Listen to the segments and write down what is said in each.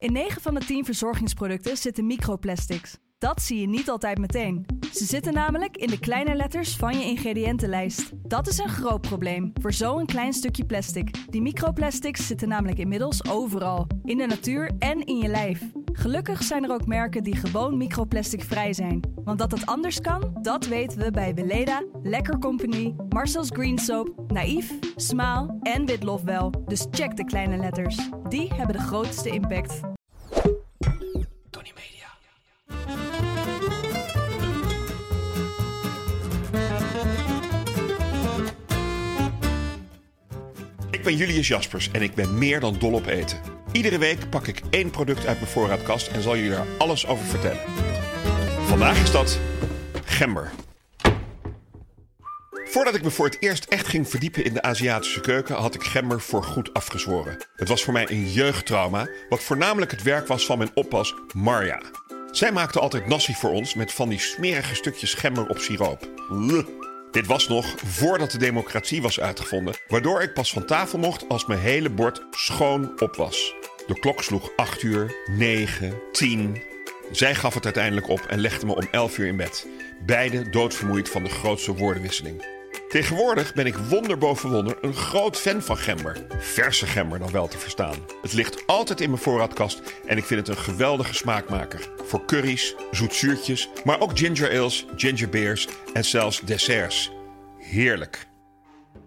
In 9 van de 10 verzorgingsproducten zitten microplastics. Dat zie je niet altijd meteen. Ze zitten namelijk in de kleine letters van je ingrediëntenlijst. Dat is een groot probleem voor zo'n klein stukje plastic. Die microplastics zitten namelijk inmiddels overal, in de natuur en in je lijf. Gelukkig zijn er ook merken die gewoon microplastic vrij zijn. Want dat het anders kan, dat weten we bij Weleda, Lekker Company, Marcel's Green Soap, Naïef, Smaal en Witlof wel. Dus check de kleine letters. Die hebben de grootste impact. Tony Media. Ik ben Julius Jaspers en ik ben meer dan dol op eten. Iedere week pak ik één product uit mijn voorraadkast en zal jullie er alles over vertellen. Vandaag is dat gember. Voordat ik me voor het eerst echt ging verdiepen in de Aziatische keuken, had ik gember voor goed afgezworen. Het was voor mij een jeugdtrauma, wat voornamelijk het werk was van mijn oppas Marja. Zij maakte altijd nasi voor ons met van die smerige stukjes gember op siroop. Dit was nog voordat de democratie was uitgevonden, waardoor ik pas van tafel mocht als mijn hele bord schoon op was. De klok sloeg 8 uur, 9, 10. Zij gaf het uiteindelijk op en legde me om 11 uur in bed. Beide doodvermoeid van de grootste woordenwisseling. Tegenwoordig ben ik wonder boven wonder een groot fan van gember. Verse gember dan wel te verstaan. Het ligt altijd in mijn voorraadkast en ik vind het een geweldige smaakmaker. Voor curry's, zoetzuurtjes, maar ook ginger ales, ginger beers en zelfs desserts. Heerlijk.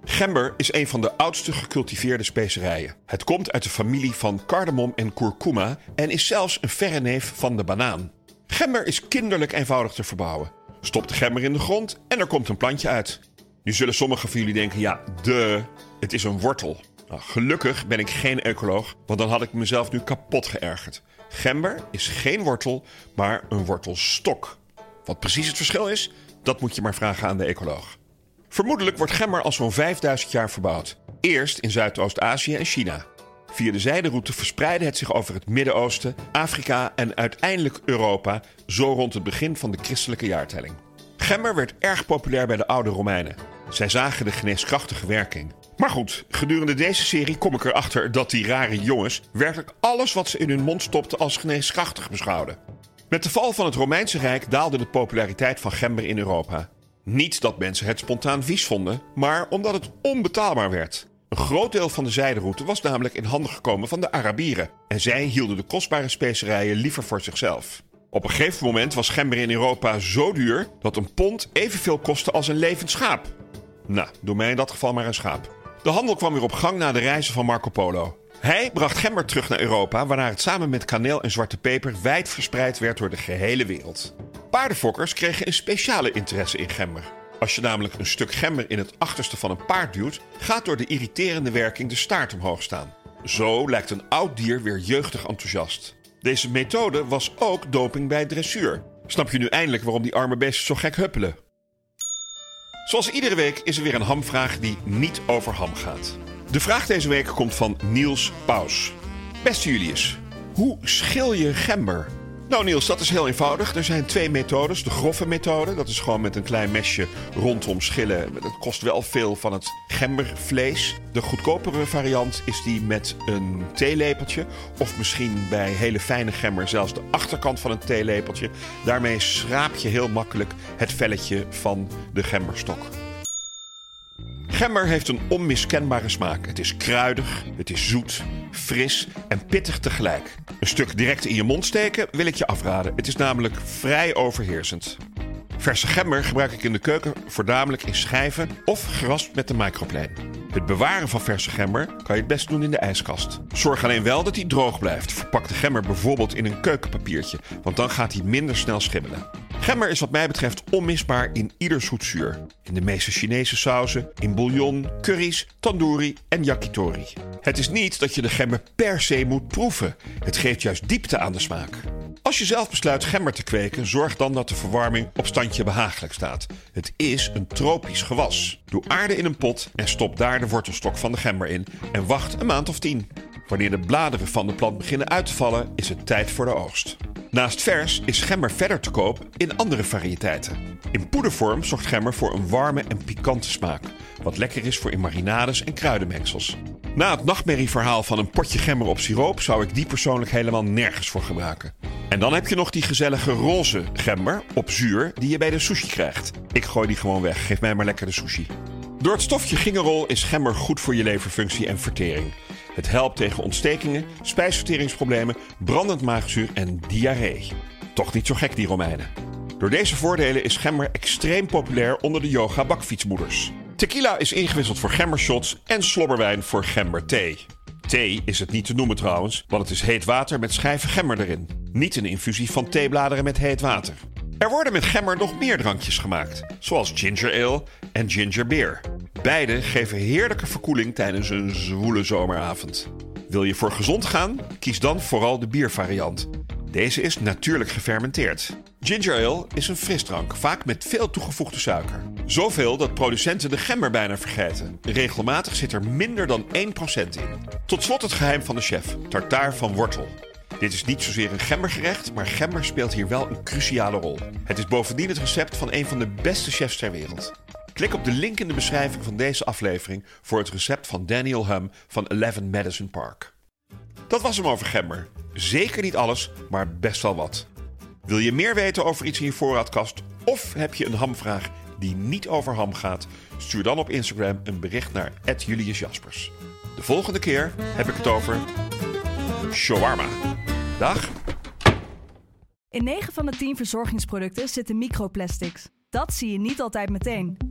Gember is een van de oudste gecultiveerde specerijen. Het komt uit de familie van cardamom en kurkuma en is zelfs een verre neef van de banaan. Gember is kinderlijk eenvoudig te verbouwen. Stop de gember in de grond en er komt een plantje uit. Nu zullen sommigen van jullie denken: ja, de, het is een wortel. Nou, gelukkig ben ik geen ecoloog, want dan had ik mezelf nu kapot geërgerd. Gember is geen wortel, maar een wortelstok. Wat precies het verschil is, dat moet je maar vragen aan de ecoloog. Vermoedelijk wordt gember al zo'n 5000 jaar verbouwd. Eerst in Zuidoost-Azië en China. Via de zijderoute verspreidde het zich over het Midden-Oosten, Afrika en uiteindelijk Europa, zo rond het begin van de christelijke jaartelling. Gember werd erg populair bij de oude Romeinen. Zij zagen de geneeskrachtige werking. Maar goed, gedurende deze serie kom ik erachter dat die rare jongens werkelijk alles wat ze in hun mond stopten als geneeskrachtig beschouwden. Met de val van het Romeinse Rijk daalde de populariteit van gember in Europa. Niet dat mensen het spontaan vies vonden, maar omdat het onbetaalbaar werd. Een groot deel van de zijderoute was namelijk in handen gekomen van de Arabieren. En zij hielden de kostbare specerijen liever voor zichzelf. Op een gegeven moment was gember in Europa zo duur dat een pond evenveel kostte als een levend schaap. Nou, doe mij in dat geval maar een schaap. De handel kwam weer op gang na de reizen van Marco Polo. Hij bracht gember terug naar Europa, waarna het samen met kaneel en zwarte peper wijd verspreid werd door de gehele wereld. Paardenfokkers kregen een speciale interesse in gember. Als je namelijk een stuk gember in het achterste van een paard duwt, gaat door de irriterende werking de staart omhoog staan. Zo lijkt een oud dier weer jeugdig enthousiast. Deze methode was ook doping bij dressuur. Snap je nu eindelijk waarom die arme beesten zo gek huppelen? Zoals iedere week is er weer een hamvraag die niet over ham gaat. De vraag deze week komt van Niels Paus. Beste Julius, hoe schil je gember? Nou Niels, dat is heel eenvoudig. Er zijn twee methodes. De grove methode, dat is gewoon met een klein mesje rondom schillen. Dat kost wel veel van het gembervlees. De goedkopere variant is die met een theelepeltje. Of misschien bij hele fijne gember zelfs de achterkant van een theelepeltje. Daarmee schraap je heel makkelijk het velletje van de gemberstok. Gember heeft een onmiskenbare smaak. Het is kruidig, het is zoet, fris en pittig tegelijk. Een stuk direct in je mond steken wil ik je afraden. Het is namelijk vrij overheersend. Verse gember gebruik ik in de keuken voornamelijk in schijven of geraspt met de microplane. Het bewaren van verse gember kan je het best doen in de ijskast. Zorg alleen wel dat hij droog blijft. Verpak de gember bijvoorbeeld in een keukenpapiertje, want dan gaat hij minder snel schimmelen. Gember is wat mij betreft onmisbaar in ieder zoetzuur. In de meeste Chinese sauzen, in bouillon, curry's, tandoori en yakitori. Het is niet dat je de gember per se moet proeven. Het geeft juist diepte aan de smaak. Als je zelf besluit gember te kweken, zorg dan dat de verwarming op standje behagelijk staat. Het is een tropisch gewas. Doe aarde in een pot en stop daar de wortelstok van de gember in en wacht een maand of tien. Wanneer de bladeren van de plant beginnen uit te vallen, is het tijd voor de oogst. Naast vers is gember verder te koop in andere variëteiten. In poedervorm zorgt gember voor een warme en pikante smaak, wat lekker is voor in marinades en kruidenmengsels. Na het nachtmerrieverhaal van een potje gember op siroop zou ik die persoonlijk helemaal nergens voor gebruiken. En dan heb je nog die gezellige roze gember op zuur die je bij de sushi krijgt. Ik gooi die gewoon weg, geef mij maar lekker de sushi. Door het stofje gingerol is gember goed voor je leverfunctie en vertering. Het helpt tegen ontstekingen, spijsverteringsproblemen, brandend maagzuur en diarree. Toch niet zo gek die Romeinen. Door deze voordelen is gember extreem populair onder de yoga bakfietsmoeders. Tequila is ingewisseld voor gembershots en slobberwijn voor gemberthee. Thee is het niet te noemen trouwens, want het is heet water met schijven gember erin. Niet een infusie van theebladeren met heet water. Er worden met gember nog meer drankjes gemaakt, zoals ginger ale en ginger beer. Beide geven heerlijke verkoeling tijdens een zwoele zomeravond. Wil je voor gezond gaan? Kies dan vooral de biervariant. Deze is natuurlijk gefermenteerd. Ginger ale is een frisdrank, vaak met veel toegevoegde suiker. Zoveel dat producenten de gember bijna vergeten. Regelmatig zit er minder dan 1% in. Tot slot het geheim van de chef: tartaar van wortel. Dit is niet zozeer een gembergerecht, maar gember speelt hier wel een cruciale rol. Het is bovendien het recept van een van de beste chefs ter wereld. Klik op de link in de beschrijving van deze aflevering voor het recept van Daniel Hum van 11 Madison Park. Dat was hem over gember. Zeker niet alles, maar best wel wat. Wil je meer weten over iets in je voorraadkast of heb je een hamvraag die niet over ham gaat? Stuur dan op Instagram een bericht naar Julius Jaspers. De volgende keer heb ik het over shawarma. Dag. In 9 van de 10 verzorgingsproducten zitten microplastics. Dat zie je niet altijd meteen.